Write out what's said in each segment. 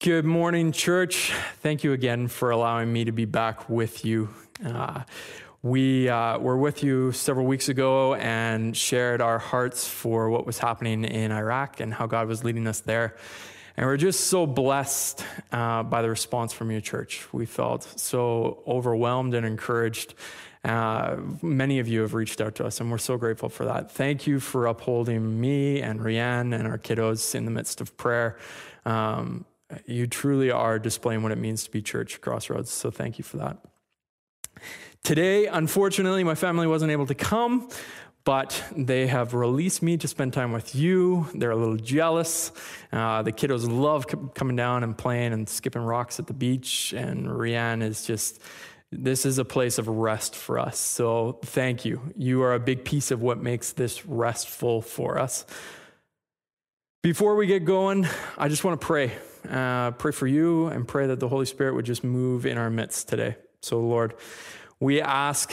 Good morning, church. Thank you again for allowing me to be back with you. Uh, we uh, were with you several weeks ago and shared our hearts for what was happening in Iraq and how God was leading us there. And we're just so blessed uh, by the response from your church. We felt so overwhelmed and encouraged. Uh, many of you have reached out to us, and we're so grateful for that. Thank you for upholding me and Rianne and our kiddos in the midst of prayer. Um, you truly are displaying what it means to be church crossroads. So thank you for that. Today, unfortunately, my family wasn't able to come, but they have released me to spend time with you. They're a little jealous. Uh, the kiddos love coming down and playing and skipping rocks at the beach. And Rianne is just, this is a place of rest for us. So thank you. You are a big piece of what makes this restful for us. Before we get going, I just want to pray uh, pray for you and pray that the Holy Spirit would just move in our midst today. So, Lord, we ask,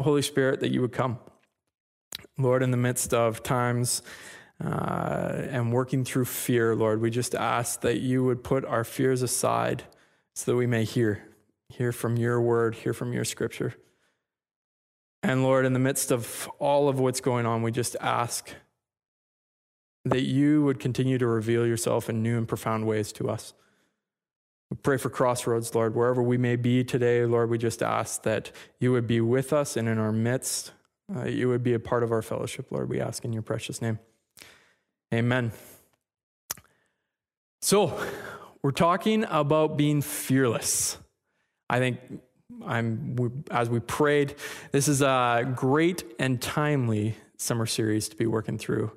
Holy Spirit, that you would come. Lord, in the midst of times uh, and working through fear, Lord, we just ask that you would put our fears aside so that we may hear, hear from your word, hear from your scripture. And Lord, in the midst of all of what's going on, we just ask that you would continue to reveal yourself in new and profound ways to us. We pray for Crossroads, Lord, wherever we may be today, Lord, we just ask that you would be with us and in our midst. Uh, you would be a part of our fellowship, Lord. We ask in your precious name. Amen. So, we're talking about being fearless. I think I'm as we prayed, this is a great and timely summer series to be working through.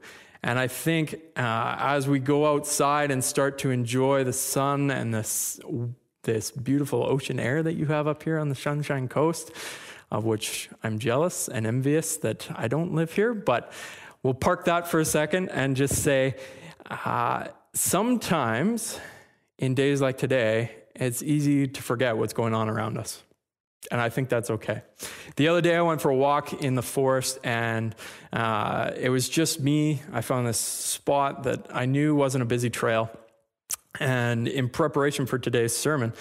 And I think uh, as we go outside and start to enjoy the sun and this, this beautiful ocean air that you have up here on the Sunshine Coast, of which I'm jealous and envious that I don't live here, but we'll park that for a second and just say uh, sometimes in days like today, it's easy to forget what's going on around us and I think that's okay. The other day, I went for a walk in the forest, and uh, it was just me. I found this spot that I knew wasn't a busy trail. And in preparation for today's sermon,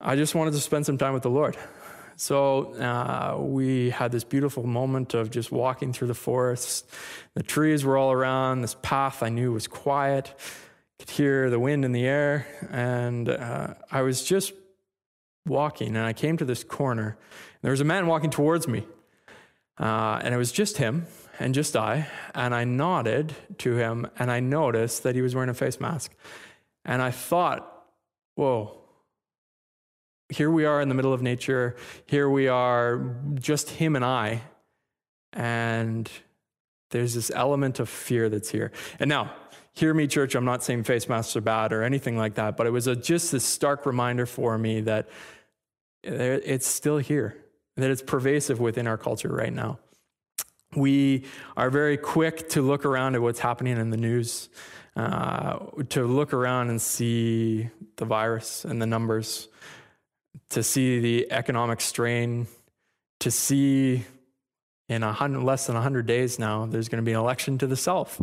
I just wanted to spend some time with the Lord. So uh, we had this beautiful moment of just walking through the forest. The trees were all around. This path I knew was quiet. Could hear the wind in the air, and uh, I was just walking, and I came to this corner. And there was a man walking towards me, uh, and it was just him and just I. And I nodded to him, and I noticed that he was wearing a face mask. And I thought, whoa, here we are in the middle of nature. Here we are, just him and I. And there's this element of fear that's here. And now, hear me, church, I'm not saying face masks are bad or anything like that, but it was a, just this stark reminder for me that it's still here, that it's pervasive within our culture right now. We are very quick to look around at what's happening in the news, uh, to look around and see the virus and the numbers, to see the economic strain, to see in a hundred, less than 100 days now, there's going to be an election to the south.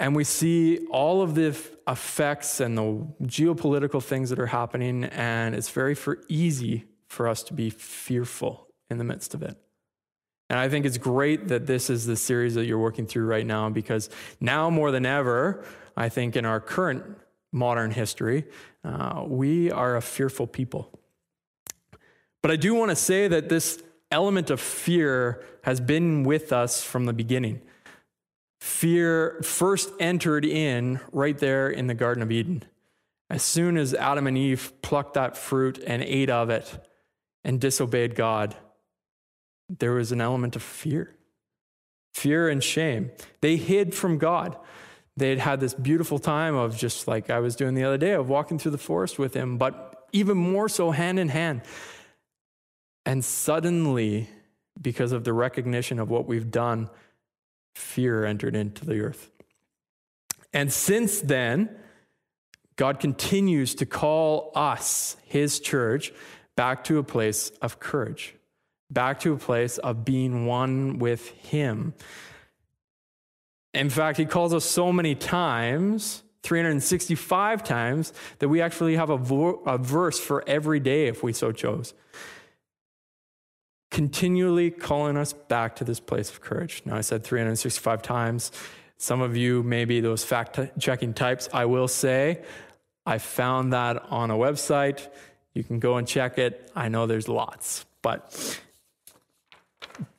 And we see all of the effects and the geopolitical things that are happening, and it's very for easy for us to be fearful in the midst of it. And I think it's great that this is the series that you're working through right now because now more than ever, I think in our current modern history, uh, we are a fearful people. But I do want to say that this element of fear has been with us from the beginning. Fear first entered in right there in the Garden of Eden. As soon as Adam and Eve plucked that fruit and ate of it and disobeyed God, there was an element of fear. Fear and shame. They hid from God. They had had this beautiful time of just like I was doing the other day, of walking through the forest with him, but even more so hand in hand. And suddenly, because of the recognition of what we've done, fear entered into the earth. And since then, God continues to call us, his church, back to a place of courage, back to a place of being one with him. In fact, he calls us so many times 365 times that we actually have a, vo- a verse for every day if we so chose. Continually calling us back to this place of courage. Now, I said 365 times. Some of you may be those fact checking types. I will say, I found that on a website. You can go and check it. I know there's lots, but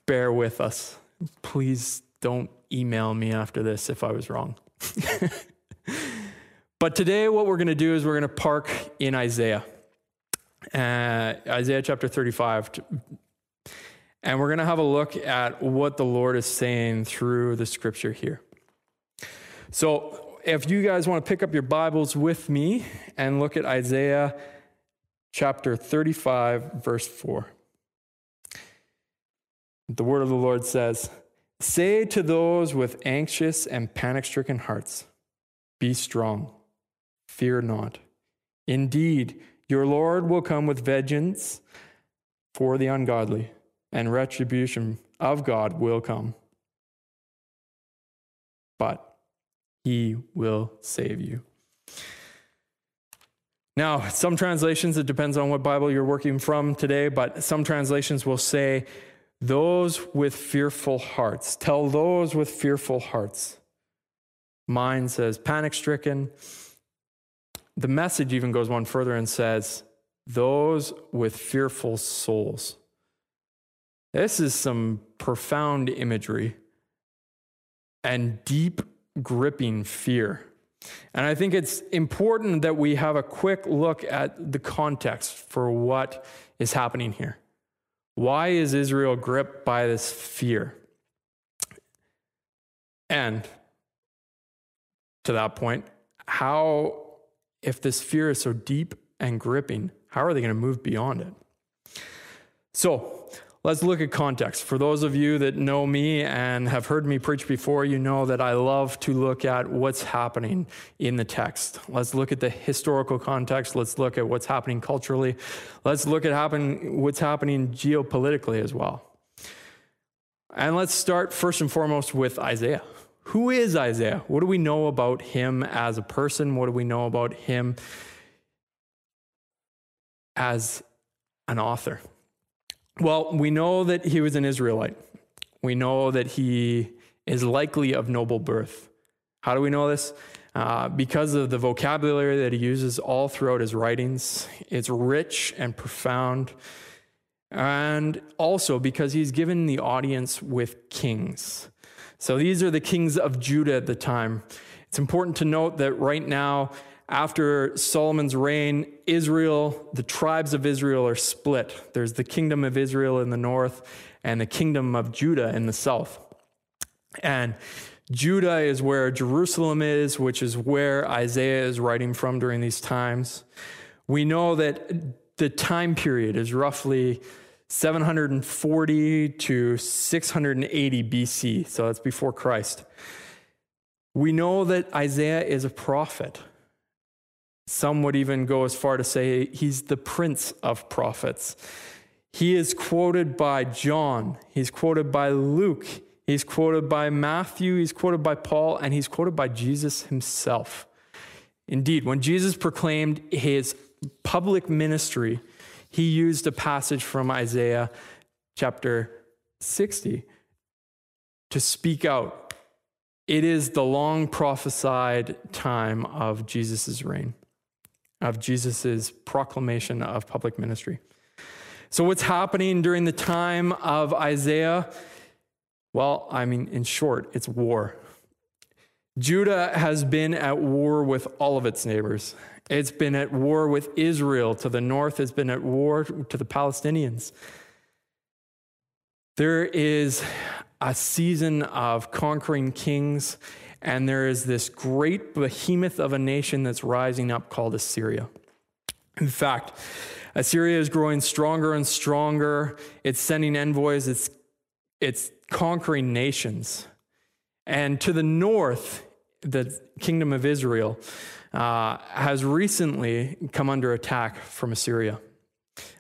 bear with us. Please don't email me after this if I was wrong. but today, what we're going to do is we're going to park in Isaiah, uh, Isaiah chapter 35. And we're going to have a look at what the Lord is saying through the scripture here. So, if you guys want to pick up your Bibles with me and look at Isaiah chapter 35, verse 4. The word of the Lord says, Say to those with anxious and panic stricken hearts, Be strong, fear not. Indeed, your Lord will come with vengeance for the ungodly, and retribution of God will come. But he will save you. Now, some translations, it depends on what Bible you're working from today, but some translations will say, those with fearful hearts. Tell those with fearful hearts. Mine says panic stricken. The message even goes one further and says, those with fearful souls. This is some profound imagery and deep, gripping fear. And I think it's important that we have a quick look at the context for what is happening here. Why is Israel gripped by this fear? And to that point, how, if this fear is so deep and gripping, how are they going to move beyond it? So, Let's look at context. For those of you that know me and have heard me preach before, you know that I love to look at what's happening in the text. Let's look at the historical context. Let's look at what's happening culturally. Let's look at happen, what's happening geopolitically as well. And let's start first and foremost with Isaiah. Who is Isaiah? What do we know about him as a person? What do we know about him as an author? Well, we know that he was an Israelite. We know that he is likely of noble birth. How do we know this? Uh, because of the vocabulary that he uses all throughout his writings. It's rich and profound. And also because he's given the audience with kings. So these are the kings of Judah at the time. It's important to note that right now, after Solomon's reign, Israel, the tribes of Israel are split. There's the kingdom of Israel in the north and the kingdom of Judah in the south. And Judah is where Jerusalem is, which is where Isaiah is writing from during these times. We know that the time period is roughly 740 to 680 BC, so that's before Christ. We know that Isaiah is a prophet. Some would even go as far to say he's the prince of prophets. He is quoted by John, he's quoted by Luke, he's quoted by Matthew, he's quoted by Paul, and he's quoted by Jesus himself. Indeed, when Jesus proclaimed his public ministry, he used a passage from Isaiah chapter 60 to speak out. It is the long prophesied time of Jesus' reign of Jesus' proclamation of public ministry. So, what's happening during the time of Isaiah? Well, I mean, in short, it's war. Judah has been at war with all of its neighbors. It's been at war with Israel to the north, it's been at war to the Palestinians. There is a season of conquering kings and there is this great behemoth of a nation that's rising up called Assyria. In fact, Assyria is growing stronger and stronger. It's sending envoys, it's, it's conquering nations. And to the north, the kingdom of Israel uh, has recently come under attack from Assyria.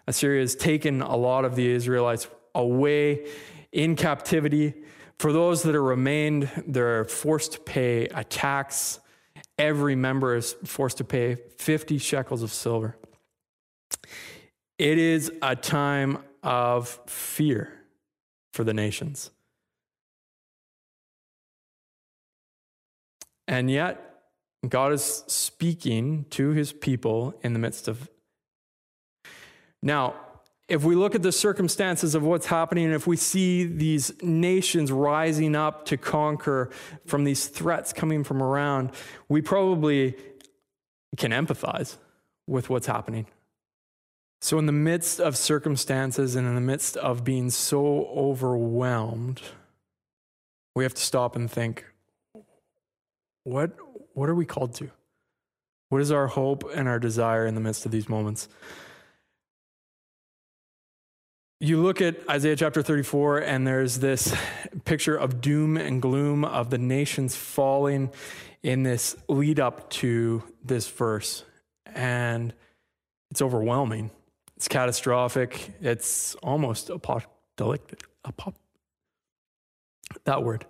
Assyria has taken a lot of the Israelites away in captivity for those that are remained, they're forced to pay a tax every member is forced to pay 50 shekels of silver. It is a time of fear for the nations. And yet, God is speaking to his people in the midst of. Now, if we look at the circumstances of what's happening, and if we see these nations rising up to conquer from these threats coming from around, we probably can empathize with what's happening. So, in the midst of circumstances and in the midst of being so overwhelmed, we have to stop and think what, what are we called to? What is our hope and our desire in the midst of these moments? You look at Isaiah chapter 34, and there's this picture of doom and gloom of the nations falling in this lead up to this verse. And it's overwhelming. It's catastrophic. It's almost apocalyptic. That word.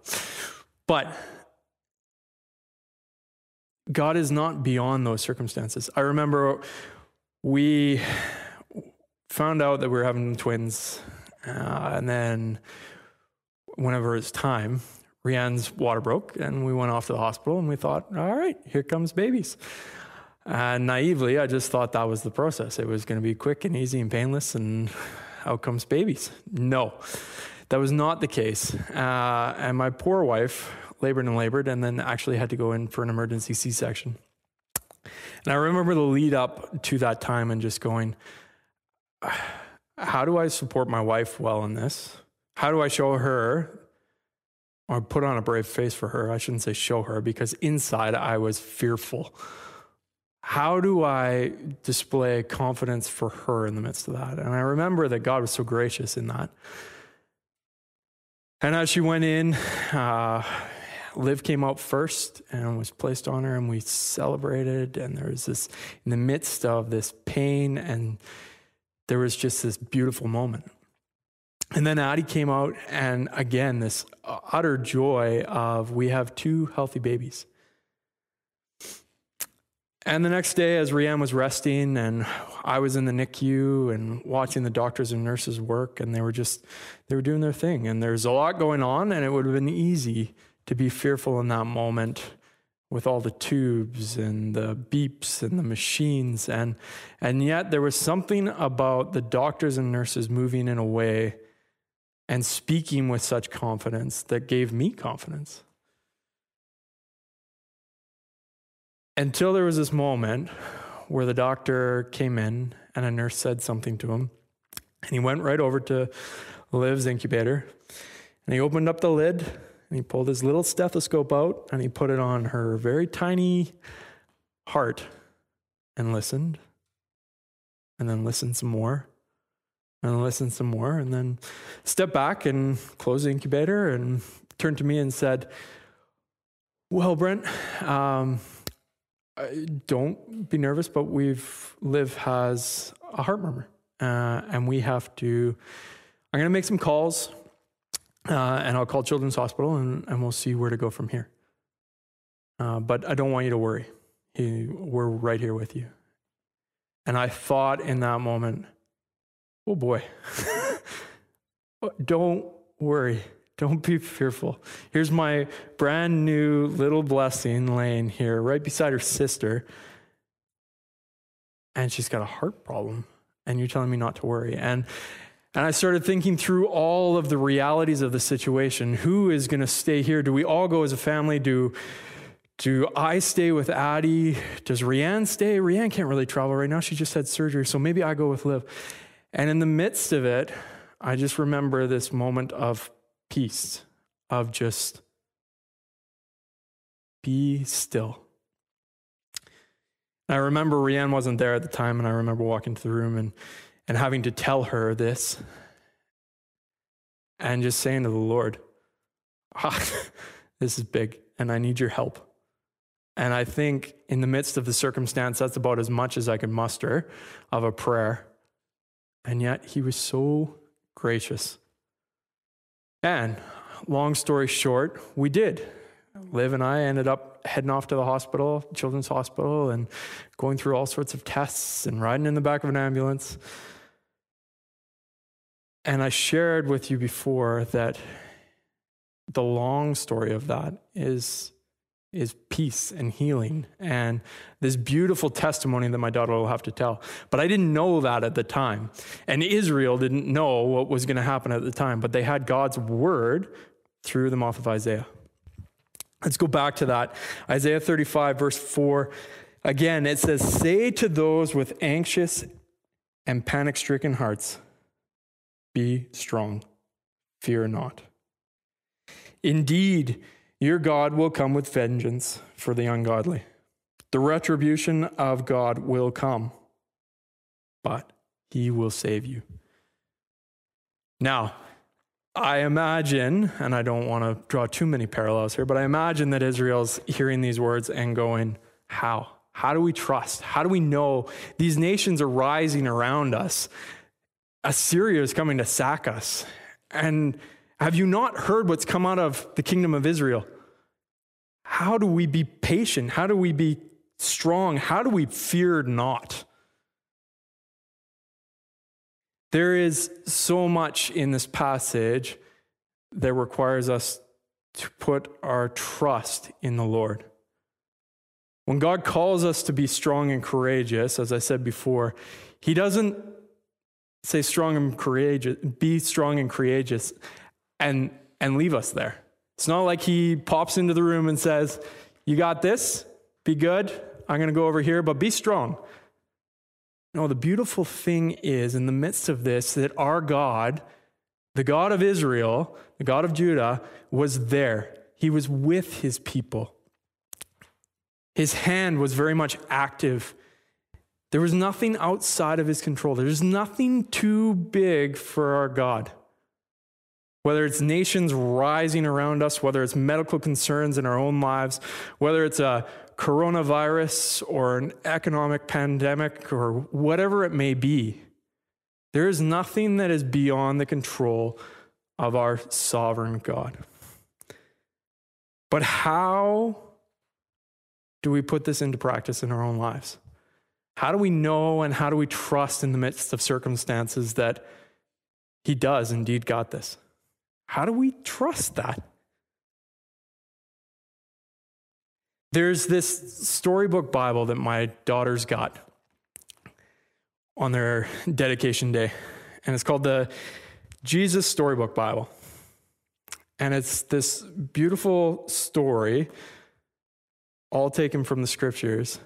But God is not beyond those circumstances. I remember we found out that we were having twins. Uh, and then, whenever it's time, Rianne's water broke, and we went off to the hospital, and we thought, all right, here comes babies. And naively, I just thought that was the process. It was going to be quick and easy and painless, and out comes babies. No, that was not the case. Uh, and my poor wife labored and labored, and then actually had to go in for an emergency C section. And I remember the lead up to that time and just going, how do I support my wife well in this? How do I show her or put on a brave face for her? I shouldn't say show her because inside I was fearful. How do I display confidence for her in the midst of that? And I remember that God was so gracious in that. And as she went in, uh, Liv came out first and was placed on her, and we celebrated. And there was this, in the midst of this pain and there was just this beautiful moment. And then Addie came out, and again, this uh, utter joy of we have two healthy babies. And the next day, as Rianne was resting, and I was in the NICU and watching the doctors and nurses work, and they were just, they were doing their thing. And there's a lot going on, and it would have been easy to be fearful in that moment with all the tubes and the beeps and the machines. And and yet there was something about the doctors and nurses moving in a way and speaking with such confidence that gave me confidence. Until there was this moment where the doctor came in and a nurse said something to him and he went right over to Liv's incubator and he opened up the lid and he pulled his little stethoscope out and he put it on her very tiny heart and listened. And then listened some more. And listened some more. And then stepped back and closed the incubator and turned to me and said, Well, Brent, um, don't be nervous, but we've Liv has a heart murmur. Uh, and we have to, I'm going to make some calls uh, and I'll call Children's Hospital and, and we'll see where to go from here. Uh, but I don't want you to worry. He, we're right here with you. And I thought in that moment, oh boy, don't worry. Don't be fearful. Here's my brand new little blessing laying here right beside her sister. And she's got a heart problem. And you're telling me not to worry. And and I started thinking through all of the realities of the situation. Who is going to stay here? Do we all go as a family? Do, do I stay with Addie? Does Rianne stay? Rianne can't really travel right now. She just had surgery, so maybe I go with Liv. And in the midst of it, I just remember this moment of peace, of just be still. I remember Rianne wasn't there at the time, and I remember walking to the room and and having to tell her this and just saying to the Lord, ah, This is big and I need your help. And I think in the midst of the circumstance, that's about as much as I could muster of a prayer. And yet he was so gracious. And long story short, we did. Liv and I ended up heading off to the hospital, children's hospital, and going through all sorts of tests and riding in the back of an ambulance. And I shared with you before that the long story of that is is peace and healing and this beautiful testimony that my daughter will have to tell. But I didn't know that at the time. And Israel didn't know what was going to happen at the time, but they had God's word through the mouth of Isaiah. Let's go back to that. Isaiah 35, verse 4. Again, it says, Say to those with anxious and panic stricken hearts, Be strong, fear not. Indeed, your God will come with vengeance for the ungodly. The retribution of God will come, but he will save you. Now, I imagine, and I don't want to draw too many parallels here, but I imagine that Israel's hearing these words and going, How? How do we trust? How do we know these nations are rising around us? Assyria is coming to sack us. And have you not heard what's come out of the kingdom of Israel? How do we be patient? How do we be strong? How do we fear not? There is so much in this passage that requires us to put our trust in the Lord. When God calls us to be strong and courageous, as I said before, He doesn't say strong and courageous, be strong and courageous and, and leave us there. It's not like he pops into the room and says, You got this, be good. I'm going to go over here, but be strong. No, the beautiful thing is, in the midst of this, that our God, the God of Israel, the God of Judah, was there. He was with his people. His hand was very much active. There was nothing outside of his control. There's nothing too big for our God. Whether it's nations rising around us, whether it's medical concerns in our own lives, whether it's a coronavirus or an economic pandemic or whatever it may be, there is nothing that is beyond the control of our sovereign God. But how do we put this into practice in our own lives? How do we know and how do we trust in the midst of circumstances that He does indeed got this? How do we trust that? There's this storybook Bible that my daughters got on their dedication day, and it's called the Jesus Storybook Bible. And it's this beautiful story, all taken from the scriptures,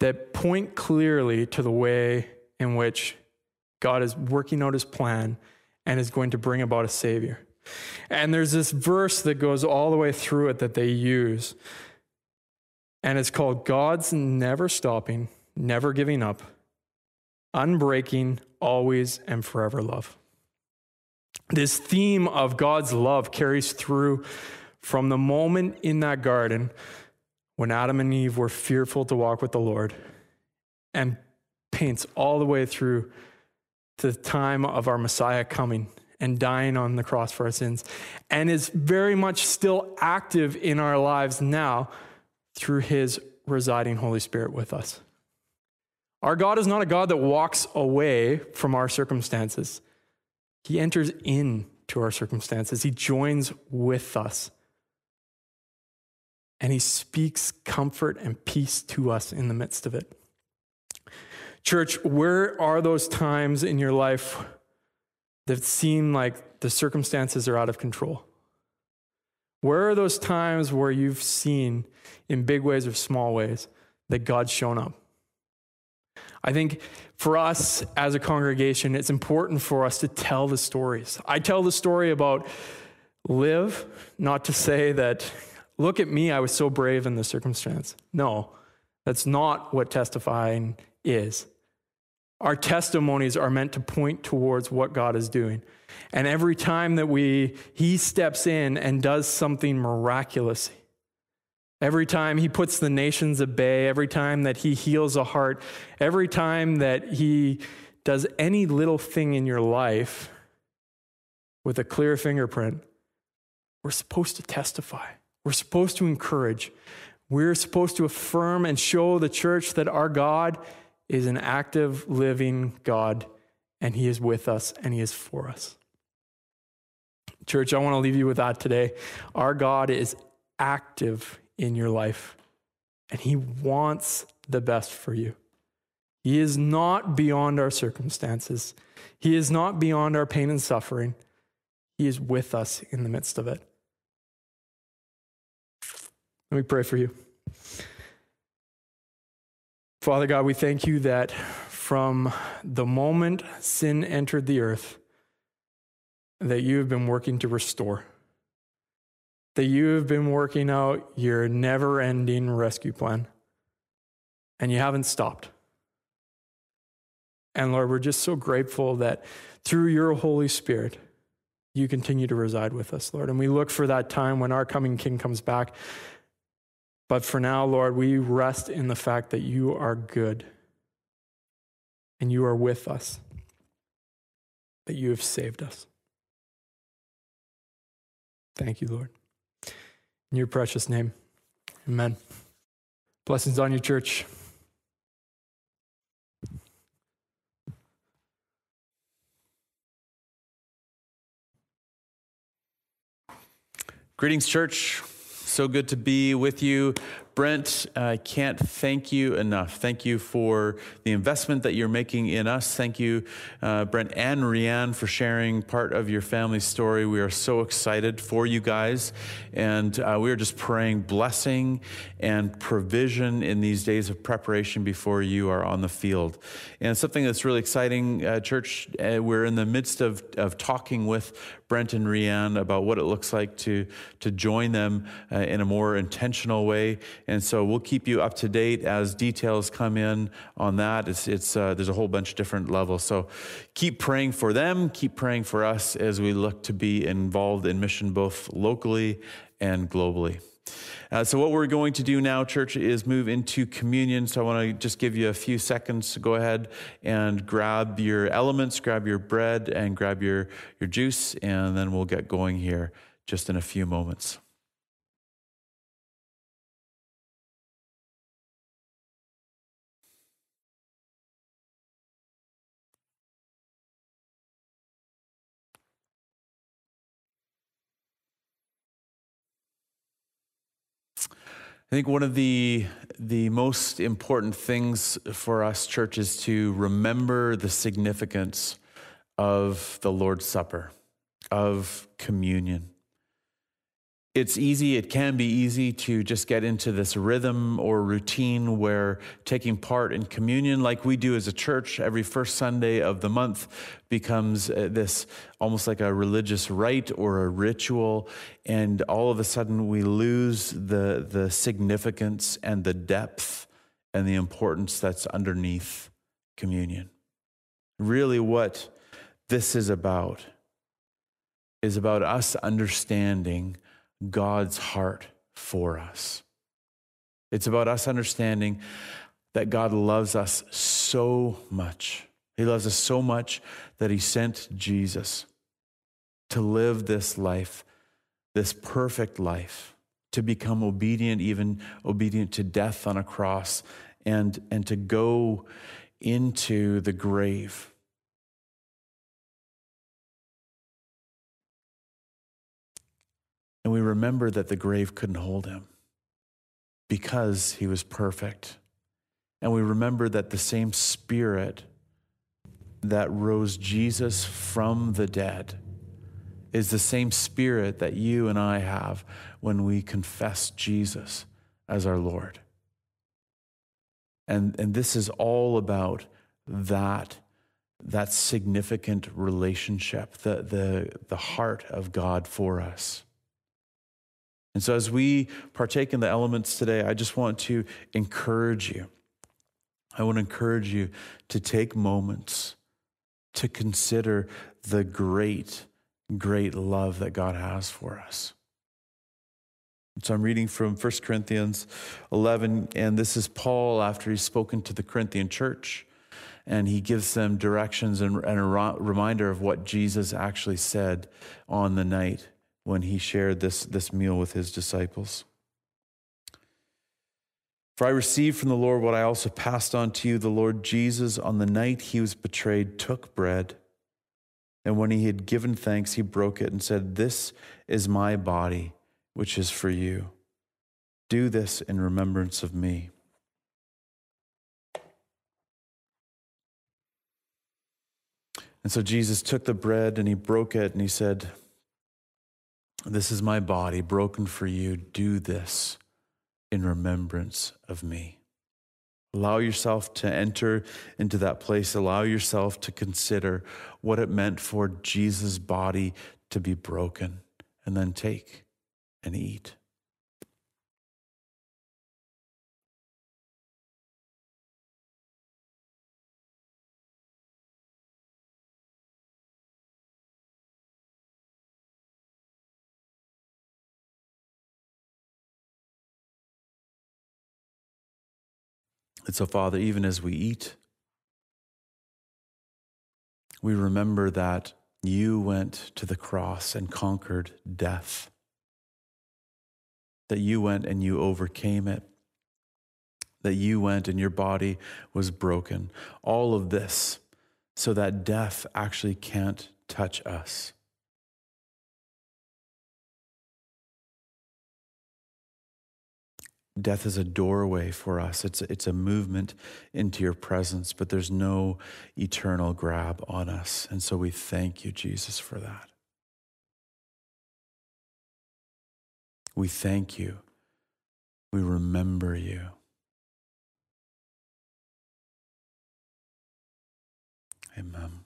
that point clearly to the way in which God is working out his plan and is going to bring about a Savior. And there's this verse that goes all the way through it that they use. And it's called God's never stopping, never giving up, unbreaking, always and forever love. This theme of God's love carries through from the moment in that garden when Adam and Eve were fearful to walk with the Lord and paints all the way through to the time of our Messiah coming and dying on the cross for our sins, and is very much still active in our lives now through his residing Holy Spirit with us. Our God is not a God that walks away from our circumstances. He enters into our circumstances. He joins with us. And he speaks comfort and peace to us in the midst of it. Church, where are those times in your life that seem like the circumstances are out of control? Where are those times where you've seen, in big ways or small ways, that God's shown up? I think for us as a congregation, it's important for us to tell the stories. I tell the story about Liv, not to say that, look at me, I was so brave in this circumstance. No, that's not what testifying is. Our testimonies are meant to point towards what God is doing. And every time that we he steps in and does something miraculous, every time he puts the nations at bay, every time that he heals a heart, every time that he does any little thing in your life with a clear fingerprint, we're supposed to testify. We're supposed to encourage. We're supposed to affirm and show the church that our God is an active, living God, and He is with us and He is for us. Church, I want to leave you with that today. Our God is active in your life, and He wants the best for you. He is not beyond our circumstances, He is not beyond our pain and suffering. He is with us in the midst of it. Let me pray for you. Father God, we thank you that from the moment sin entered the earth, that you have been working to restore, that you have been working out your never ending rescue plan, and you haven't stopped. And Lord, we're just so grateful that through your Holy Spirit, you continue to reside with us, Lord. And we look for that time when our coming King comes back but for now, Lord, we rest in the fact that you are good and you are with us, that you have saved us. Thank you, Lord. In your precious name, amen. Blessings on you, church. Greetings, church. So good to be with you. Brent, I can't thank you enough. Thank you for the investment that you're making in us. Thank you, uh, Brent and Rianne, for sharing part of your family story. We are so excited for you guys. And uh, we are just praying blessing and provision in these days of preparation before you are on the field. And something that's really exciting, uh, church, uh, we're in the midst of, of talking with Brent and Rianne about what it looks like to, to join them uh, in a more intentional way and so we'll keep you up to date as details come in on that. It's, it's uh, there's a whole bunch of different levels. So keep praying for them, keep praying for us as we look to be involved in mission both locally and globally. Uh, so, what we're going to do now, church, is move into communion. So, I want to just give you a few seconds to go ahead and grab your elements, grab your bread, and grab your, your juice, and then we'll get going here just in a few moments. I think one of the the most important things for us church is to remember the significance of the Lord's Supper, of communion it's easy, it can be easy to just get into this rhythm or routine where taking part in communion, like we do as a church every first Sunday of the month, becomes uh, this almost like a religious rite or a ritual. And all of a sudden, we lose the, the significance and the depth and the importance that's underneath communion. Really, what this is about is about us understanding God's heart for us. It's about us understanding that God loves us so much. He loves us so much that He sent Jesus to live this life, this perfect life, to become obedient, even obedient to death on a cross, and, and to go into the grave And we remember that the grave couldn't hold him because he was perfect. And we remember that the same spirit that rose Jesus from the dead is the same spirit that you and I have when we confess Jesus as our Lord. And, and this is all about that, that significant relationship, the, the, the heart of God for us. And so, as we partake in the elements today, I just want to encourage you. I want to encourage you to take moments to consider the great, great love that God has for us. So I'm reading from 1 Corinthians 11, and this is Paul after he's spoken to the Corinthian church, and he gives them directions and, and a reminder of what Jesus actually said on the night when he shared this, this meal with his disciples. For I received from the Lord what I also passed on to you. The Lord Jesus, on the night he was betrayed, took bread. And when he had given thanks, he broke it and said, This is my body, which is for you. Do this in remembrance of me. And so Jesus took the bread and he broke it and he said, This is my body broken for you. Do this in remembrance of me. Allow yourself to enter into that place. Allow yourself to consider what it meant for Jesus' body to be broken, and then take and eat. And so, Father, even as we eat, we remember that you went to the cross and conquered death, that you went and you overcame it, that you went and your body was broken. All of this so that death actually can't touch us. Death is a doorway for us. It's, it's a movement into your presence, but there's no eternal grab on us. And so we thank you, Jesus, for that. We thank you. We remember you. Amen.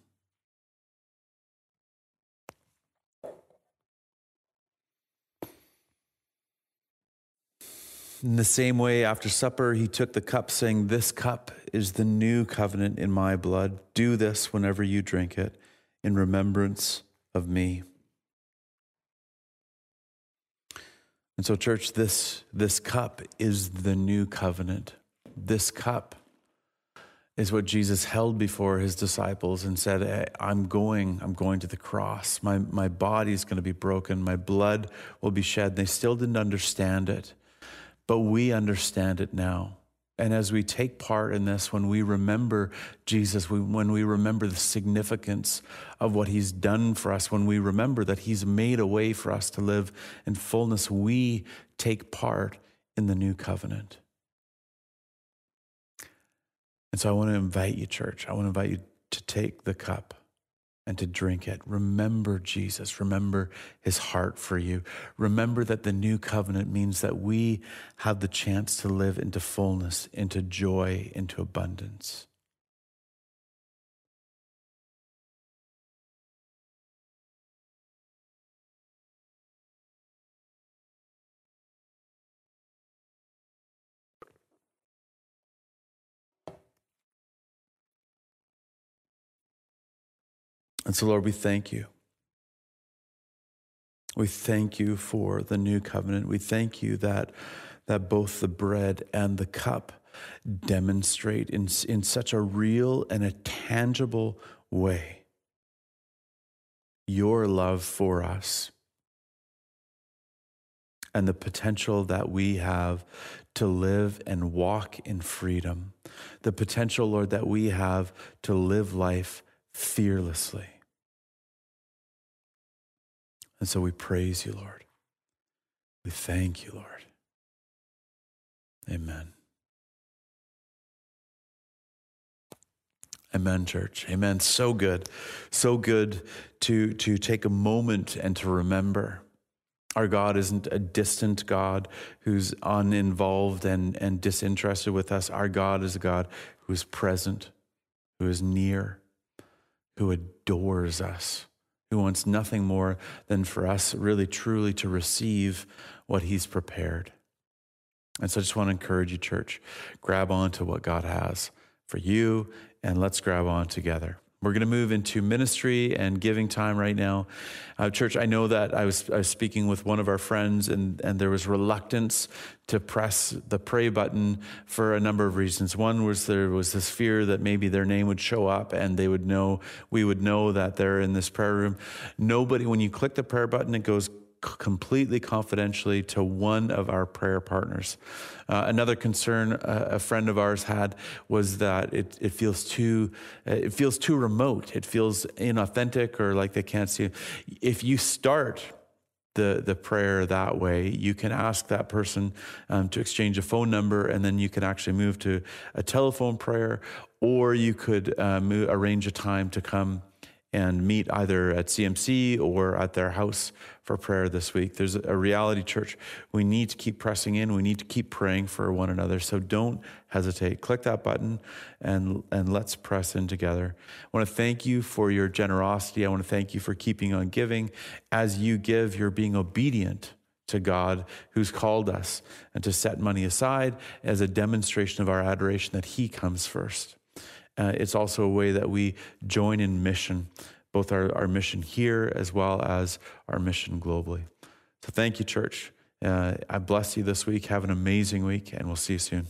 In the same way, after supper, he took the cup, saying, This cup is the new covenant in my blood. Do this whenever you drink it in remembrance of me. And so, church, this, this cup is the new covenant. This cup is what Jesus held before his disciples and said, eh, I'm going, I'm going to the cross. My, my body is going to be broken. My blood will be shed. And they still didn't understand it but we understand it now. And as we take part in this, when we remember Jesus, we, when we remember the significance of what he's done for us, when we remember that he's made a way for us to live in fullness, we take part in the new covenant. And so I want to invite you, church, I want to invite you to take the cup and to drink it. Remember Jesus. Remember his heart for you. Remember that the new covenant means that we have the chance to live into fullness, into joy, into abundance. And so, Lord, we thank you. We thank you for the new covenant. We thank you that, that both the bread and the cup demonstrate in, in such a real and a tangible way your love for us and the potential that we have to live and walk in freedom. The potential, Lord, that we have to live life fearlessly. And so we praise you, Lord. We thank you, Lord. Amen. Amen, church. Amen. So good. So good to, to take a moment and to remember. Our God isn't a distant God who's uninvolved and, and disinterested with us. Our God is a God who is present, who is near, who adores us, who wants nothing more than for us really truly to receive what he's prepared. And so I just want to encourage you, church, grab on to what God has for you and let's grab on together. We're going to move into ministry and giving time right now. Uh, church, I know that I was, I was speaking with one of our friends, and, and there was reluctance to press the pray button for a number of reasons. One was there was this fear that maybe their name would show up and they would know, we would know that they're in this prayer room. Nobody, when you click the prayer button, it goes completely confidentially to one of our prayer partners. Uh, another concern uh, a friend of ours had was that it, it feels too uh, it feels too remote. It feels inauthentic or like they can't see. If you start the, the prayer that way. You can ask that person um, to exchange a phone number, and then you can actually move to a telephone prayer, or you could uh, move, arrange a time to come and meet either at CMC or at their house for prayer this week. There's a reality church. We need to keep pressing in. We need to keep praying for one another. So don't hesitate. Click that button and, and let's press in together. I want to thank you for your generosity. I want to thank you for keeping on giving. As you give, you're being obedient to God who's called us and to set money aside as a demonstration of our adoration that He comes first. Uh, it's also a way that we join in mission, both our, our mission here as well as our mission globally. So thank you, church. Uh, I bless you this week. Have an amazing week, and we'll see you soon.